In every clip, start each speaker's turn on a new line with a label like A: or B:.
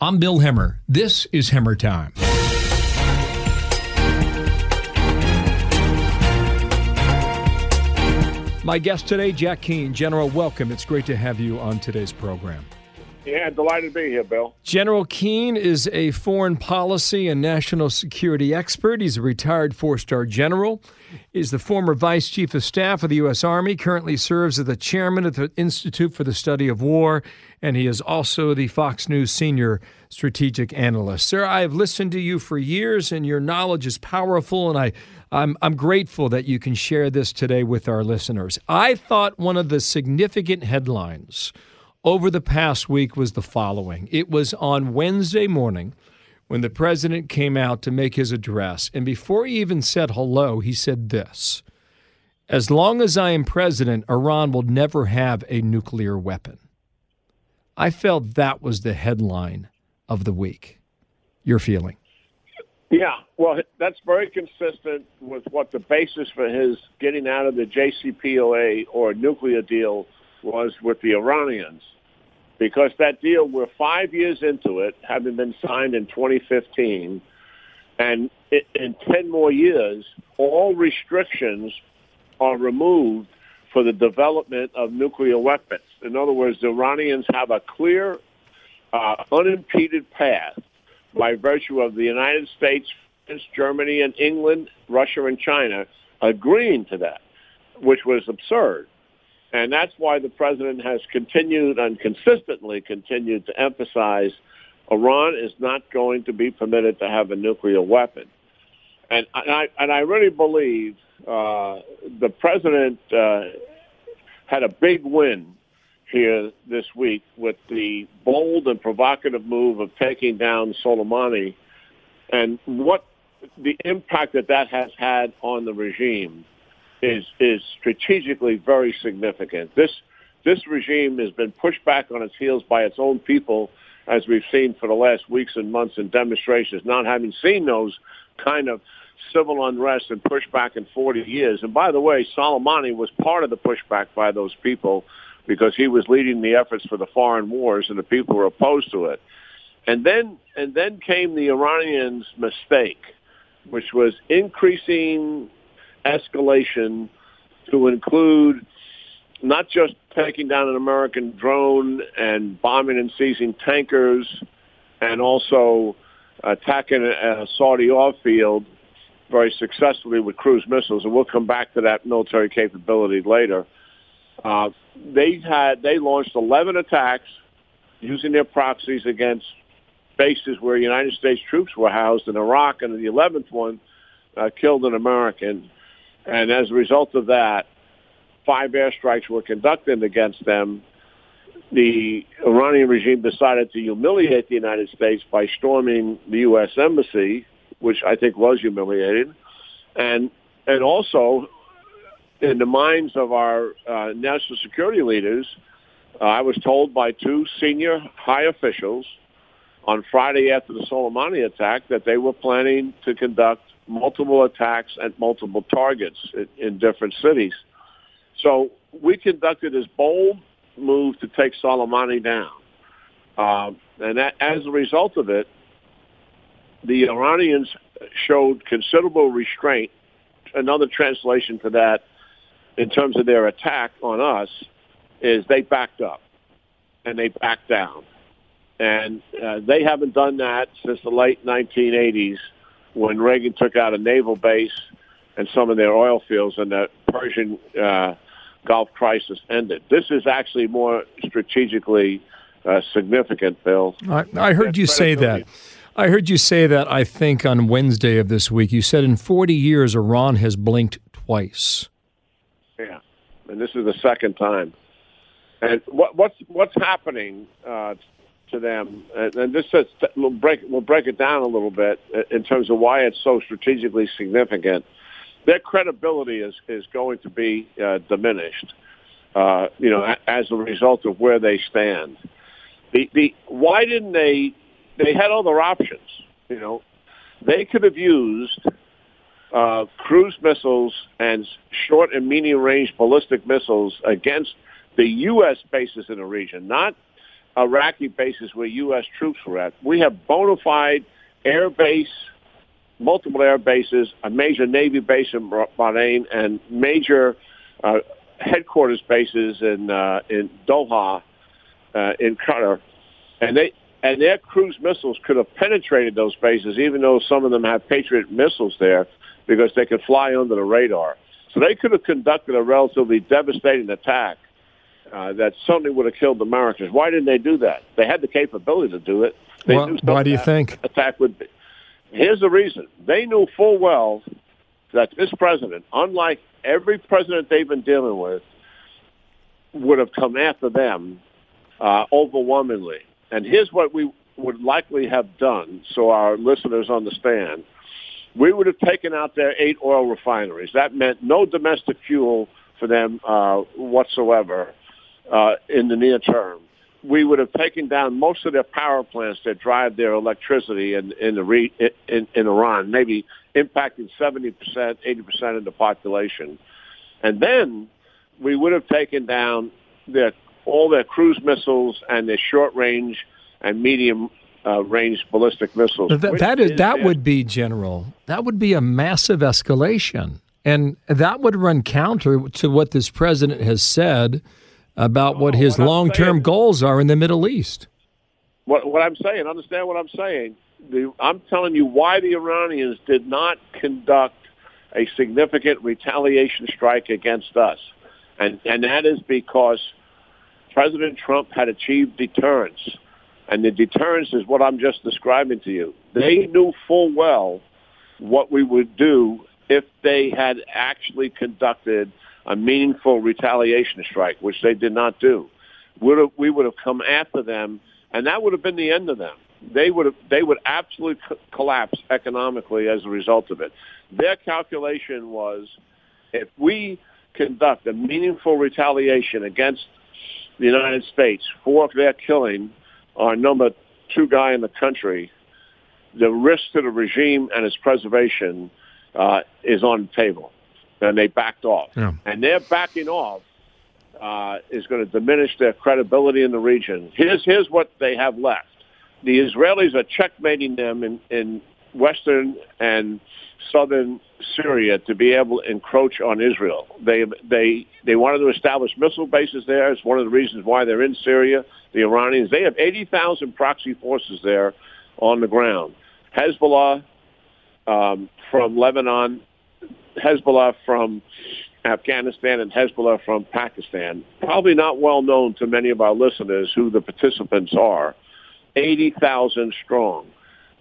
A: I'm Bill Hemmer. This is Hemmer Time. My guest today, Jack Keane. General, welcome. It's great to have you on today's program.
B: Yeah, delighted to be here, Bill.
A: General Keane is a foreign policy and national security expert. He's a retired four star general. He's the former vice chief of staff of the U.S. Army, currently serves as the chairman of the Institute for the Study of War, and he is also the Fox News senior strategic analyst. Sir, I have listened to you for years, and your knowledge is powerful, and I, I'm, I'm grateful that you can share this today with our listeners. I thought one of the significant headlines over the past week was the following it was on Wednesday morning when the president came out to make his address. And before he even said hello, he said this As long as I am president, Iran will never have a nuclear weapon. I felt that was the headline of the week. Your feeling?
B: Yeah, well, that's very consistent with what the basis for his getting out of the JCPOA or nuclear deal was with the Iranians. Because that deal, we're five years into it, having been signed in 2015, and in 10 more years, all restrictions are removed for the development of nuclear weapons. In other words, the Iranians have a clear, uh, unimpeded path by virtue of the United States, Germany, and England, Russia, and China agreeing to that, which was absurd. And that's why the president has continued and consistently continued to emphasize Iran is not going to be permitted to have a nuclear weapon. And, and I and I really believe uh, the president uh, had a big win here this week with the bold and provocative move of taking down Soleimani, and what the impact that that has had on the regime is is strategically very significant. This this regime has been pushed back on its heels by its own people, as we've seen for the last weeks and months in demonstrations. Not having seen those kind of civil unrest and pushback in 40 years. And by the way, Soleimani was part of the pushback by those people because he was leading the efforts for the foreign wars and the people were opposed to it. And then and then came the Iranians' mistake, which was increasing escalation to include not just taking down an American drone and bombing and seizing tankers and also attacking a Saudi oil field very successfully with cruise missiles, and we'll come back to that military capability later. Uh, they had they launched 11 attacks using their proxies against bases where United States troops were housed in Iraq, and the 11th one uh, killed an American. And as a result of that, five airstrikes were conducted against them. The Iranian regime decided to humiliate the United States by storming the U.S. embassy, which I think was humiliating, and and also in the minds of our uh, national security leaders, uh, I was told by two senior high officials on Friday after the Soleimani attack that they were planning to conduct multiple attacks at multiple targets in, in different cities. So we conducted this bold move to take Soleimani down. Uh, and that, as a result of it, the Iranians showed considerable restraint. Another translation to that, in terms of their attack on us, is they backed up and they backed down. And uh, they haven't done that since the late 1980s when Reagan took out a naval base and some of their oil fields and the Persian uh, Gulf crisis ended. This is actually more strategically uh, significant, Bill.
A: I, I heard you say that. I heard you say that, I think, on Wednesday of this week. You said in 40 years, Iran has blinked twice.
B: Yeah, and this is the second time. And what, what's, what's happening uh, to them, and, this is we'll break we'll break it down a little bit in terms of why it's so strategically significant. Their credibility is is going to be uh, diminished, uh, you know, as a result of where they stand. The the why didn't they? They had other options, you know. They could have used uh, cruise missiles and short and medium range ballistic missiles against the U.S. bases in the region, not Iraqi bases where U.S. troops were at. We have bona fide air base, multiple air bases, a major Navy base in Bahrain, and major uh, headquarters bases in uh, in Doha, uh, in Qatar, and they and their cruise missiles could have penetrated those bases, even though some of them have Patriot missiles there, because they could fly under the radar. So they could have conducted a relatively devastating attack uh, that certainly would have killed the Americans. Why didn't they do that? They had the capability to do it. They
A: well, why do you think
B: attack would be? Here's the reason: they knew full well that this president, unlike every president they've been dealing with, would have come after them uh, overwhelmingly. And here's what we would likely have done, so our listeners understand. We would have taken out their eight oil refineries. That meant no domestic fuel for them uh, whatsoever uh, in the near term. We would have taken down most of their power plants that drive their electricity in in, the re, in, in Iran, maybe impacting 70%, 80% of the population. And then we would have taken down their all their cruise missiles and their short range and medium uh, range ballistic missiles.
A: That, that is, is that would be general. That would be a massive escalation, and that would run counter to what this president has said about what oh, his long term goals are in the Middle East.
B: What, what I'm saying, understand what I'm saying. The, I'm telling you why the Iranians did not conduct a significant retaliation strike against us. And, and that is because President Trump had achieved deterrence. And the deterrence is what I'm just describing to you. They knew full well what we would do if they had actually conducted a meaningful retaliation strike, which they did not do. Would have, we would have come after them, and that would have been the end of them. They would have, they would absolutely co- collapse economically as a result of it. Their calculation was, if we conduct a meaningful retaliation against the United States for their killing our number two guy in the country, the risk to the regime and its preservation uh, is on the table and they backed off. Yeah. And their backing off uh, is going to diminish their credibility in the region. Here's here's what they have left: the Israelis are checkmating them in, in western and southern Syria to be able to encroach on Israel. They they they wanted to establish missile bases there. It's one of the reasons why they're in Syria. The Iranians they have eighty thousand proxy forces there on the ground. Hezbollah um, from Lebanon Hezbollah from Afghanistan and Hezbollah from Pakistan. Probably not well known to many of our listeners who the participants are. 80,000 strong.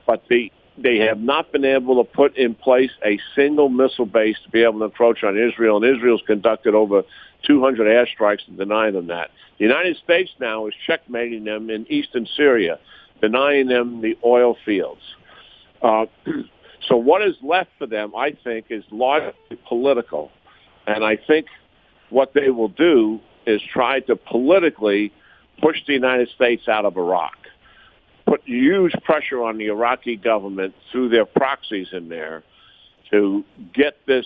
B: But the, they have not been able to put in place a single missile base to be able to encroach on Israel, and Israel's conducted over 200 airstrikes to deny them that. The United States now is checkmating them in eastern Syria, denying them the oil fields. Uh, So what is left for them, I think, is largely political. And I think what they will do is try to politically push the United States out of Iraq, put huge pressure on the Iraqi government through their proxies in there to get this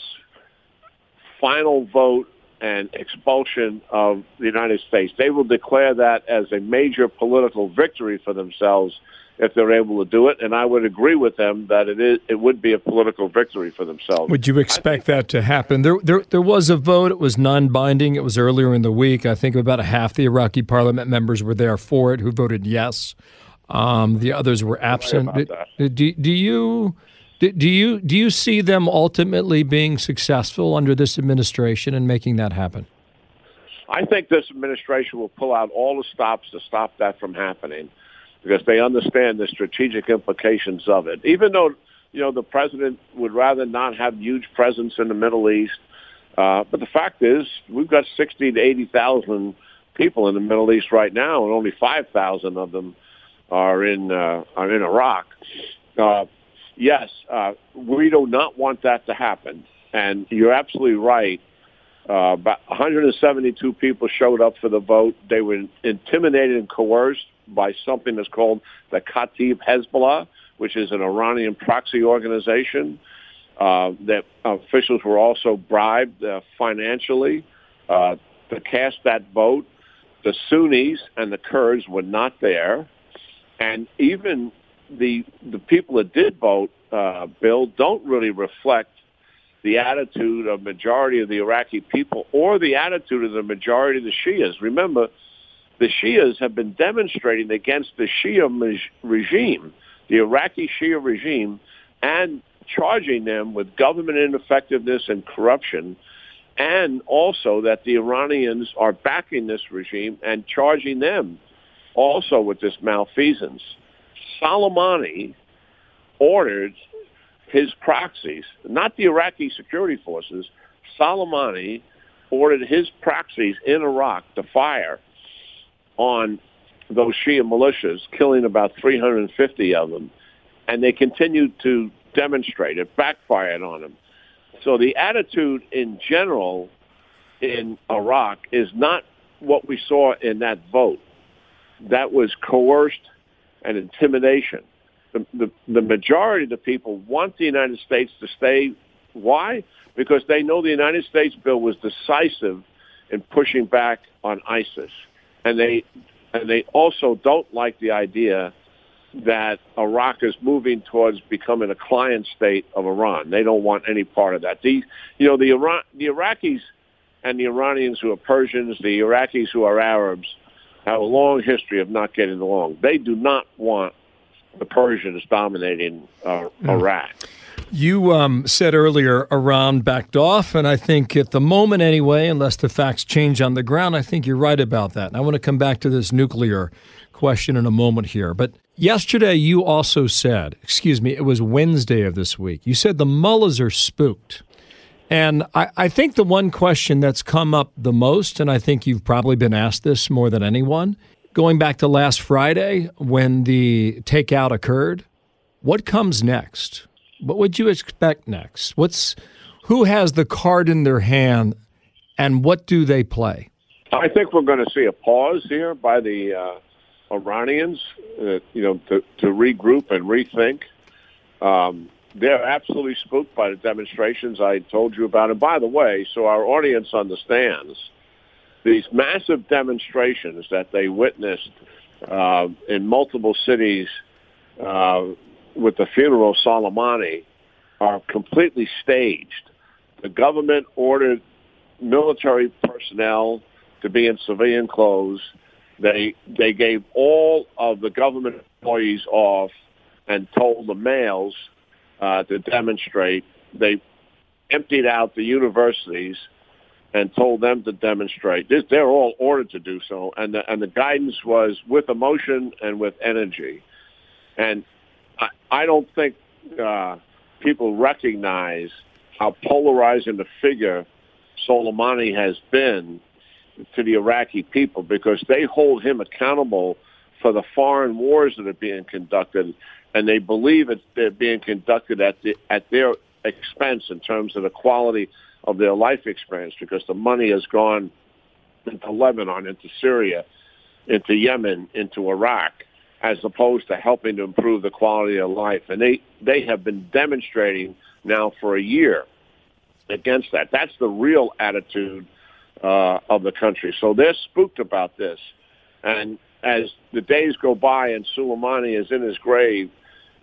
B: final vote and expulsion of the United States. They will declare that as a major political victory for themselves if they're able to do it. And I would agree with them that it is it would be a political victory for themselves.
A: Would you expect that to happen? There, there, there was a vote. It was non-binding. It was earlier in the week. I think about half the Iraqi parliament members were there for it, who voted yes. Um, the others were absent. Do, do, do you? Do you do you see them ultimately being successful under this administration and making that happen?
B: I think this administration will pull out all the stops to stop that from happening because they understand the strategic implications of it. Even though, you know, the president would rather not have huge presence in the Middle East, uh, but the fact is we've got 60 to 80,000 people in the Middle East right now, and only 5,000 of them are in uh, are in Iraq. Uh, yes, uh, we do not want that to happen, and you're absolutely right. Uh, about 172 people showed up for the vote. They were intimidated and coerced by something that's called the Kataib Hezbollah, which is an Iranian proxy organization. Uh, that officials were also bribed uh, financially uh, to cast that vote. The Sunnis and the Kurds were not there, and even the the people that did vote, uh, Bill, don't really reflect the attitude of majority of the Iraqi people or the attitude of the majority of the Shias. Remember, the Shias have been demonstrating against the Shia regime, the Iraqi Shia regime, and charging them with government ineffectiveness and corruption, and also that the Iranians are backing this regime and charging them also with this malfeasance. Soleimani ordered his proxies, not the Iraqi security forces, Soleimani ordered his proxies in Iraq to fire on those Shia militias, killing about 350 of them. And they continued to demonstrate it, backfired on them. So the attitude in general in Iraq is not what we saw in that vote. That was coerced and intimidation the, the, the majority of the people want the United States to stay. Why? Because they know the United States bill was decisive in pushing back on ISIS, and they and they also don't like the idea that Iraq is moving towards becoming a client state of Iran. They don't want any part of that. The you know the Iran the Iraqis and the Iranians who are Persians, the Iraqis who are Arabs, have a long history of not getting along. They do not want the Persians dominating uh, Iraq.
A: You um, said earlier Iran backed off, and I think at the moment anyway, unless the facts change on the ground, I think you're right about that. And I want to come back to this nuclear question in a moment here. But yesterday you also said, excuse me, it was Wednesday of this week, you said the mullahs are spooked. And I, I think the one question that's come up the most, and I think you've probably been asked this more than anyone, Going back to last Friday when the takeout occurred, what comes next? What would you expect next? What's who has the card in their hand and what do they play?
B: I think we're going to see a pause here by the uh, Iranians, uh, you know, to, to, regroup and rethink. Um, they're absolutely spooked by the demonstrations I told you about. And by the way, so our audience understands, these massive demonstrations that they witnessed uh, in multiple cities uh, with the funeral of Soleimani are completely staged. The government ordered military personnel to be in civilian clothes. They they gave all of the government employees off and told the males uh, to demonstrate. They emptied out the universities and told them to demonstrate. This, they're all ordered to do so, and the, and the guidance was with emotion and with energy. And I, I don't think uh, people recognize how polarizing the figure Soleimani has been to the Iraqi people because they hold him accountable for the foreign wars that are being conducted, and they believe that they're being conducted at the, at their expense in terms of the quality of their life experience because the money has gone into Lebanon, into Syria, into Yemen, into Iraq, as opposed to helping to improve the quality of life. And they, they have been demonstrating now for a year against that. That's the real attitude uh, of the country. So they're spooked about this. And as the days go by and Soleimani is in his grave,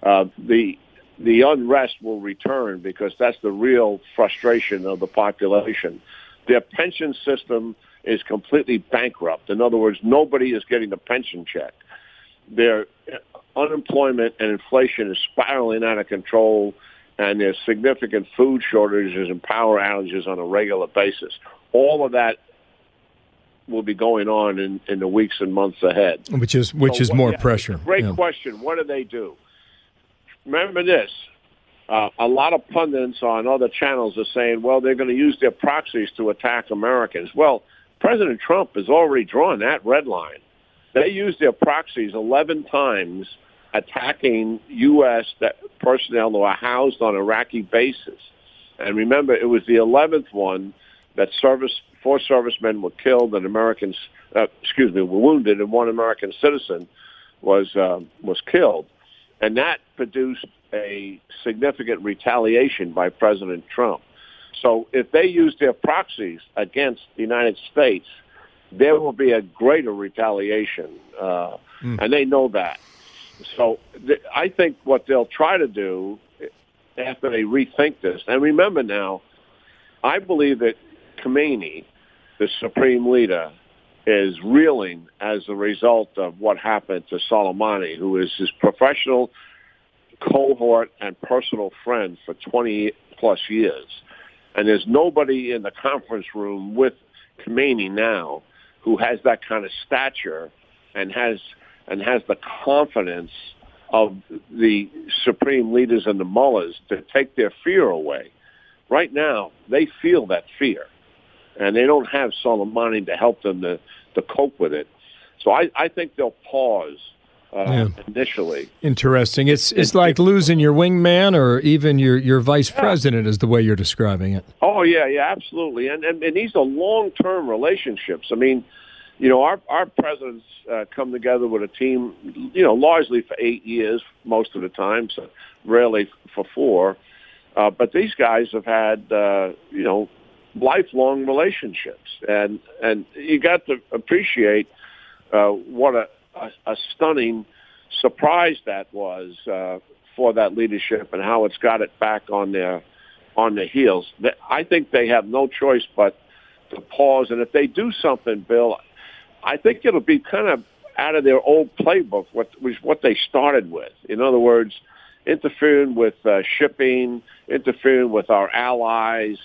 B: uh, the the unrest will return because that's the real frustration of the population. Their pension system is completely bankrupt. In other words, nobody is getting a pension check. Their unemployment and inflation is spiraling out of control, and there's significant food shortages and power outages on a regular basis. All of that will be going on in, in the weeks and months ahead.
A: Which is which so, is more yeah, pressure.
B: Great yeah. question. What do they do? remember this. Uh, a lot of pundits on other channels are saying, well, they're going to use their proxies to attack Americans. Well, President Trump has already drawn that red line. They used their proxies 11 times attacking U.S. personnel who are housed on Iraqi bases. And remember, it was the 11th one that service four servicemen were killed and Americans, uh, excuse me, were wounded, and one American citizen was uh, was killed, and that produced a significant retaliation by President Trump. So if they use their proxies against the United States, there will be a greater retaliation, uh, mm. and they know that. So th- I think what they'll try to do after they rethink this, and remember now, I believe that Khamenei, the supreme leader, is reeling as a result of what happened to Soleimani, who is his professional cohort and personal friend for 20 plus years. And there's nobody in the conference room with Khamenei now who has that kind of stature and has and has the confidence of the supreme leaders and the mullahs to take their fear away. Right now, they feel that fear, and they don't have Soleimani to help them to, to cope with it. So I, I think they'll pause uh, yeah. initially.
A: Interesting. It's it's like losing your wingman or even your, your vice yeah. president is the way you're describing it.
B: Oh yeah, yeah, absolutely. And and, and these are long term relationships. I mean, you know, our our presidents uh, come together with a team, you know, largely for eight years most of the time, so rarely for four. Uh, but these guys have had, uh, you know, lifelong relationships, and and you got to appreciate uh, what a, a, a stunning surprise that was uh, for that leadership and how it's got it back on their on their heels. I think they have no choice but to pause, and if they do something, Bill, I think it'll be kind of out of their old playbook, what was what they started with. In other words, interfering with uh, shipping, interfering with our allies.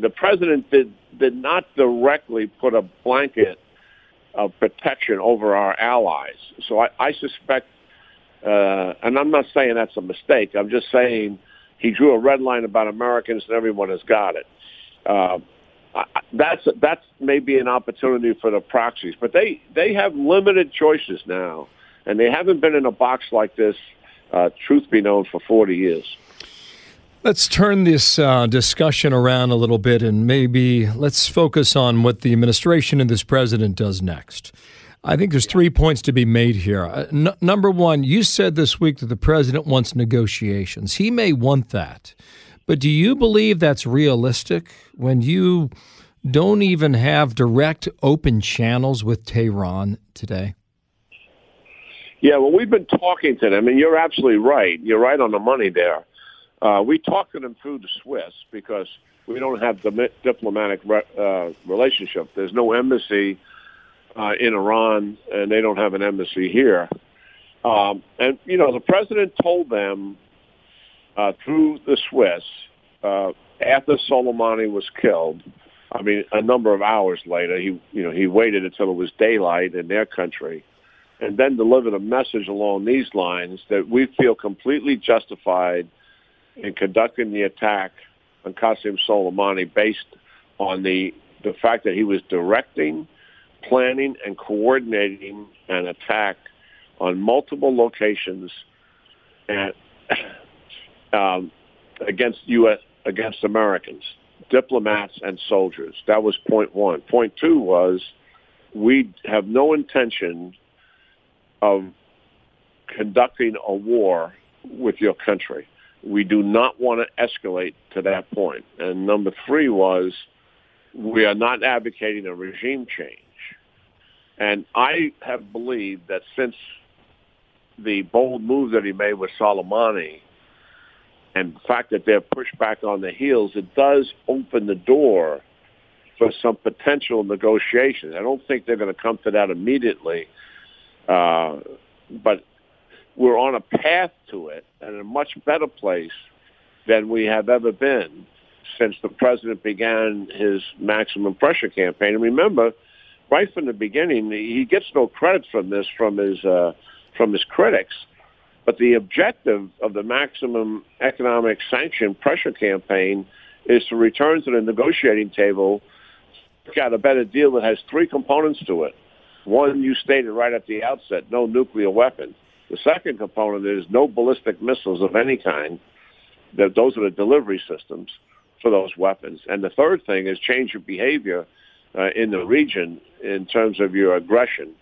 B: The president did did not directly put a blanket of protection over our allies. So I, I suspect, uh, and I'm not saying that's a mistake. I'm just saying he drew a red line about Americans, and everyone has got it. Uh, that's that's maybe an opportunity for the proxies, but they they have limited choices now, and they haven't been in a box like this. Uh, truth be known, for 40 years.
A: Let's turn this uh, discussion around a little bit and maybe let's focus on what the administration and this president does next. I think there's three points to be made here. Uh, n- number one, you said this week that the president wants negotiations. He may want that. But do you believe that's realistic when you don't even have direct open channels with Tehran today?
B: Yeah, well, we've been talking to them, and you're absolutely right. You're right on the money there. Uh, we talk to them through the Swiss because we don't have the diplomatic re- uh, relationship. There's no embassy uh, in Iran, and they don't have an embassy here. Um, and you know, the president told them uh, through the Swiss uh, after Soleimani was killed. I mean, a number of hours later, he you know he waited until it was daylight in their country, and then delivered a message along these lines that we feel completely justified in conducting the attack on Qasem Soleimani based on the the fact that he was directing, planning, and coordinating an attack on multiple locations and um, against U.S. against Americans, diplomats and soldiers. That was point one. Point two was we have no intention of conducting a war with your country. We do not want to escalate to that point. And number three was we are not advocating a regime change. And I have believed that since the bold move that he made with Soleimani, and the fact that they're pushed back on the heels, it does open the door for some potential negotiations. I don't think they're going to come to that immediately, uh, but we're on a path to it and a much better place than we have ever been since the president began his maximum pressure campaign. And remember, right from the beginning, he gets no credit from this from his uh, from his critics but the objective of the maximum economic sanction pressure campaign is to return to the negotiating table, got a better deal that has three components to it. one, you stated right at the outset, no nuclear weapons. The second component is no ballistic missiles of any kind. That those are the delivery systems for those weapons. And the third thing is change your behavior uh, in the region in terms of your aggression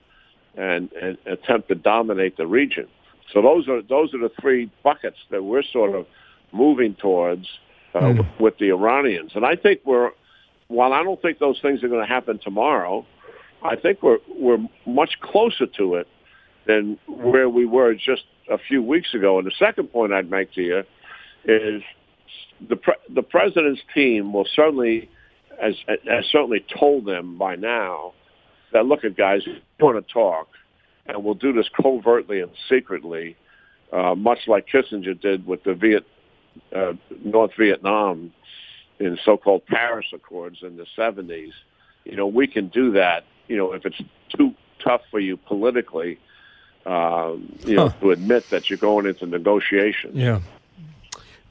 B: and, and attempt to dominate the region. So those are those are the three buckets that we're sort of moving towards uh, mm. with, with the Iranians. And I think we're while I don't think those things are going to happen tomorrow, I think we're we're much closer to it than where we were just a few weeks ago. And the second point I'd make to you is the pre- the president's team will certainly has, has certainly told them by now that look at guys, we want to talk, and we'll do this covertly and secretly, uh, much like Kissinger did with the Viet uh, North Vietnam in so-called Paris Accords in the 70s. You know, we can do that. You know, if it's too tough for you politically, um, you know, to admit that you're going into negotiations.
A: Yeah.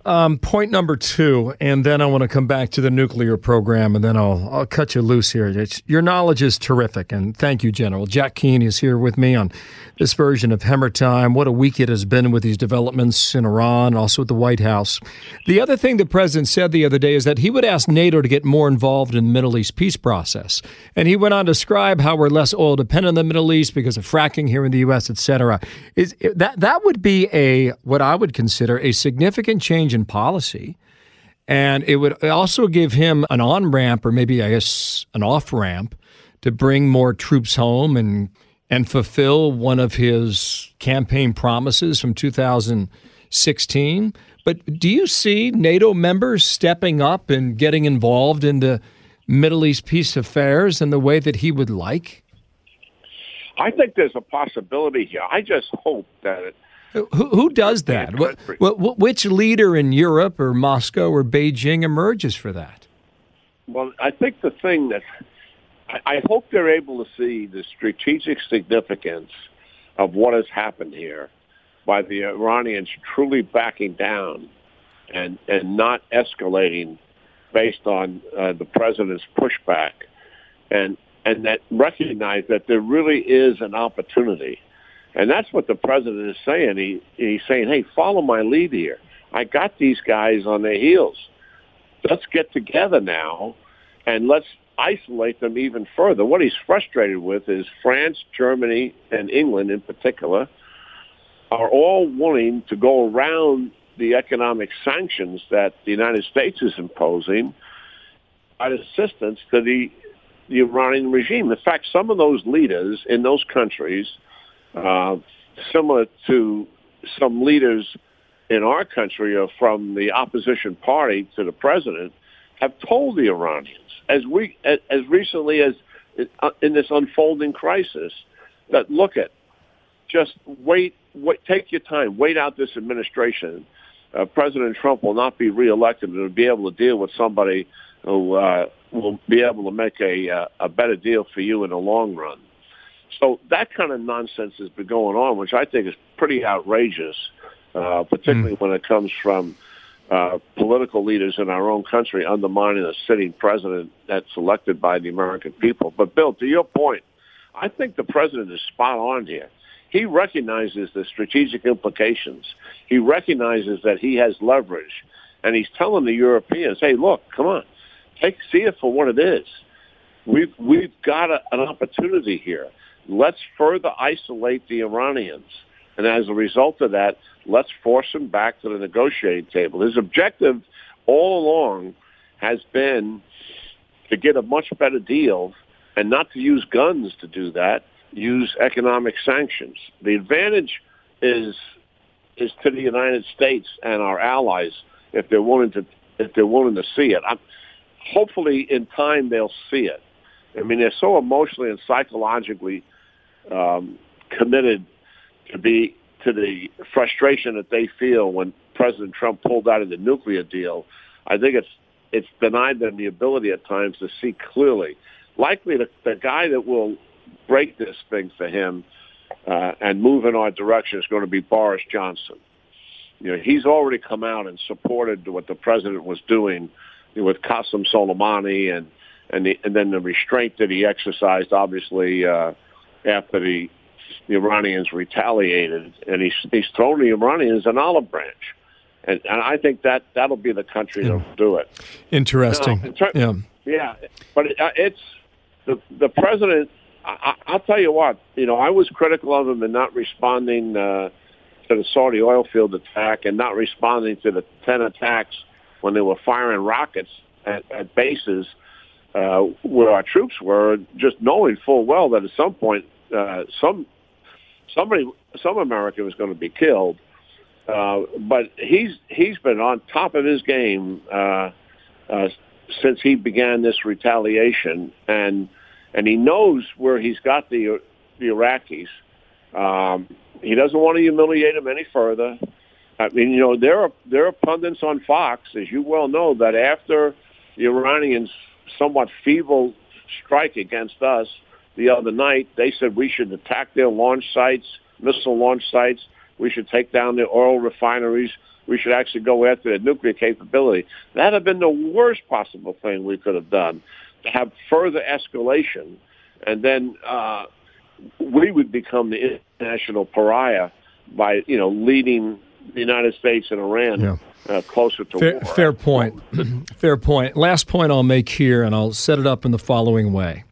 A: Um, point number two, and then I want to come back to the nuclear program, and then I'll I'll cut you loose here. It's, your knowledge is terrific, and thank you, General. Jack Keane is here with me on this version of Hemmer Time. What a week it has been with these developments in Iran, also at the White House. The other thing the president said the other day is that he would ask NATO to get more involved in the Middle East peace process, and he went on to describe how we're less oil dependent in the Middle East because of fracking here in the U.S., et cetera. Is that that would be a what I would consider a significant change change in policy. And it would also give him an on ramp or maybe, I guess, an off ramp to bring more troops home and, and fulfill one of his campaign promises from 2016. But do you see NATO members stepping up and getting involved in the Middle East peace affairs in the way that he would like?
B: I think there's a possibility here. I just hope that
A: who, who does that? What, what, which leader in Europe or Moscow or Beijing emerges for that?
B: Well, I think the thing that I, I hope they're able to see the strategic significance of what has happened here by the Iranians truly backing down and and not escalating based on uh, the president's pushback, and and that recognize that there really is an opportunity and that's what the president is saying. He he's saying, "Hey, follow my lead here. I got these guys on their heels. Let's get together now, and let's isolate them even further." What he's frustrated with is France, Germany, and England in particular are all willing to go around the economic sanctions that the United States is imposing by assistance to the the Iranian regime. In fact, some of those leaders in those countries uh, similar to some leaders in our country or from the opposition party to the president, have told the Iranians as we as, recently as uh, in this unfolding crisis that look at just wait, wait take your time, wait out this administration. Uh, President Trump will not be reelected and will be able to deal with somebody who uh, will be able to make a, uh, a better deal for you in the long run. So that kind of nonsense has been going on, which I think is pretty outrageous, uh, particularly mm. when it comes from uh, political leaders in our own country undermining a sitting president that's elected by the American people. But Bill, to your point, I think the president is spot on here. He recognizes the strategic implications. He recognizes that he has leverage, and he's telling the Europeans, "Hey, look, come on, take see it for what it is. We've we've got a, an opportunity here." Let's further isolate the Iranians. And as a result of that, let's force them back to the negotiating table. His objective all along has been to get a much better deal and not to use guns to do that, use economic sanctions. The advantage is is to the United States and our allies if they're willing to if they're willing to see it. I'm, hopefully, in time they'll see it. I mean, they're so emotionally and psychologically um, committed to be to the frustration that they feel when President Trump pulled out of the nuclear deal. I think it's it's denied them the ability at times to see clearly. Likely, the, the guy that will break this thing for him uh, and move in our direction is going to be Boris Johnson. You know, he's already come out and supported what the president was doing with Qasem Soleimani and and, the, and then the restraint that he exercised, obviously. Uh, after the the Iranians retaliated, and he's he's thrown the Iranians an olive branch, and and I think that that'll be the country yeah. that'll do it.
A: Interesting.
B: Now, ter-
A: yeah,
B: yeah, but it, uh, it's the the president. I, I'll tell you what. You know, I was critical of him in not responding uh, to the Saudi oil field attack and not responding to the ten attacks when they were firing rockets at, at bases uh, where our troops were, just knowing full well that at some point uh, some somebody some American was going to be killed. Uh, but he's he's been on top of his game uh, uh, since he began this retaliation, and and he knows where he's got the the Iraqis. Um, he doesn't want to humiliate them any further. I mean, you know, there are there are pundits on Fox, as you well know, that after the Iranians' somewhat feeble strike against us the other night, they said we should attack their launch sites, missile launch sites. We should take down their oil refineries. We should actually go after their nuclear capability. That have been the worst possible thing we could have done to have further escalation, and then uh, we would become the international pariah by you know leading the United States and Iran yeah. uh, closer to
A: fair,
B: war.
A: Fair point. fair point. Last point I'll make here, and I'll set it up in the following way.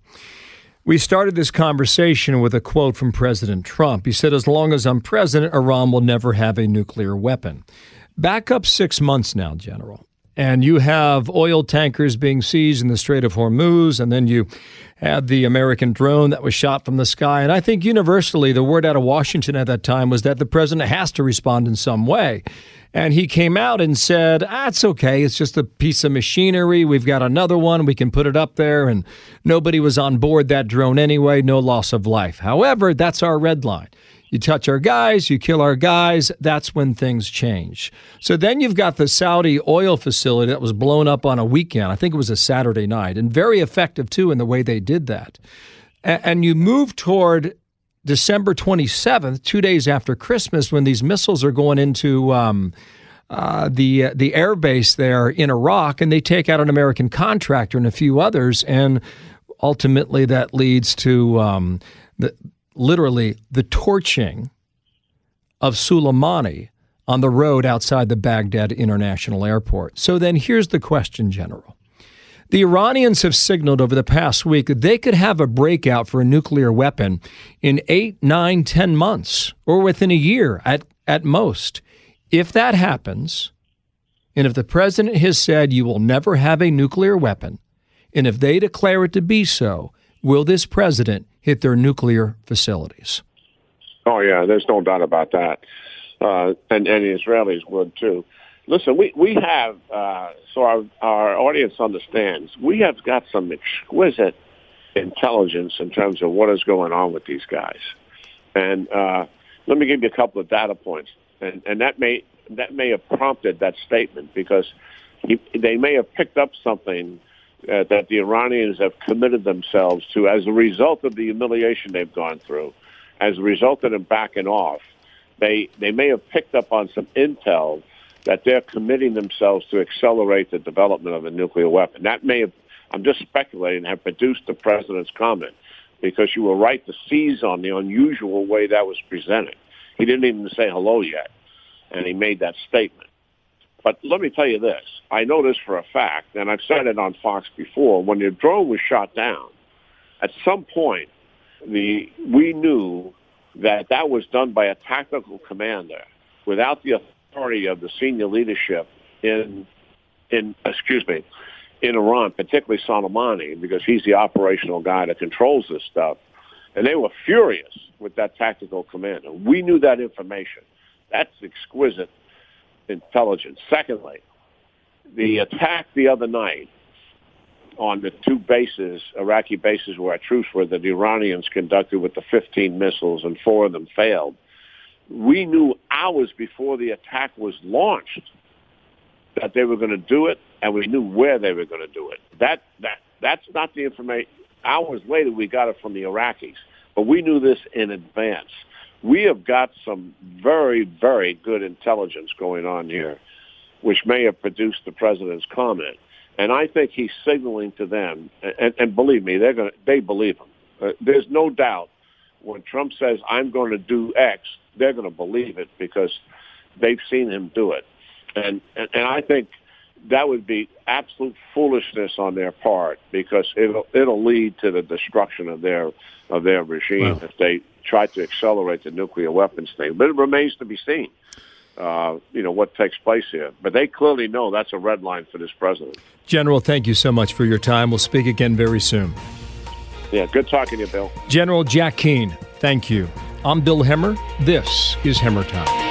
A: We started this conversation with a quote from President Trump. He said, As long as I'm president, Iran will never have a nuclear weapon. Back up six months now, General. And you have oil tankers being seized in the Strait of Hormuz, and then you had the American drone that was shot from the sky. And I think universally, the word out of Washington at that time was that the president has to respond in some way. And he came out and said, ah, okay. It's just a piece of machinery. We've got another one. We can put it up there. And nobody was on board that drone anyway. No loss of life. However, that's our red line. You touch our guys, you kill our guys, that's when things change. So then you've got the Saudi oil facility that was blown up on a weekend. I think it was a Saturday night, and very effective too in the way they did that. And you move toward December 27th, two days after Christmas, when these missiles are going into um, uh, the uh, the air base there in Iraq, and they take out an American contractor and a few others, and ultimately that leads to um, the literally the torching of Soleimani on the road outside the Baghdad International Airport. So then here's the question, General. The Iranians have signaled over the past week that they could have a breakout for a nuclear weapon in eight, nine, ten months, or within a year at, at most. If that happens, and if the president has said you will never have a nuclear weapon, and if they declare it to be so, will this president hit their nuclear facilities.
B: Oh yeah, there's no doubt about that, uh, and and the Israelis would too. Listen, we we have uh, so our our audience understands we have got some exquisite intelligence in terms of what is going on with these guys, and uh, let me give you a couple of data points, and and that may that may have prompted that statement because he, they may have picked up something uh, that the Iranians have committed themselves to as a result of the humiliation they've gone through, as a result of them backing off. They they may have picked up on some intel that they're committing themselves to accelerate the development of a nuclear weapon. That may have, I'm just speculating, have produced the president's comment because you were right to seize on the unusual way that was presented. He didn't even say hello yet, and he made that statement. But let me tell you this. I know this for a fact, and I've said it on Fox before. When the drone was shot down, at some point, the we knew that that was done by a tactical commander without the authority of the senior leadership in in excuse me in Iran, particularly Soleimani, because he's the operational guy that controls this stuff. And they were furious with that tactical commander. We knew that information. That's exquisite intelligence. Secondly, the attack the other night on the two bases, Iraqi bases where our troops were, that the Iranians conducted with the 15 missiles and four of them failed. We knew hours before the attack was launched that they were going to do it, and we knew where they were going to do it. That that that's not the information. Hours later, we got it from the Iraqis, but we knew this in advance we have got some very, very good intelligence going on here, which may have produced the president's comment. And I think he's signaling to them, and, and believe me, they're going to they believe him. Uh, there's no doubt when Trump says, I'm going to do X, they're going to believe it because they've seen him do it. And, and, and I think that would be absolute foolishness on their part because it'll, it'll lead to the destruction of their, of their regime if they try to accelerate the nuclear weapons thing. But it remains to be seen. Uh, you know what takes place here, but they clearly know that's a red line for this president.
A: General, thank you so much for your time. We'll speak again very soon.
B: Yeah, good talking to you, Bill.
A: General Jack Keane, thank you. I'm Bill Hemmer. This is Hemmer Time.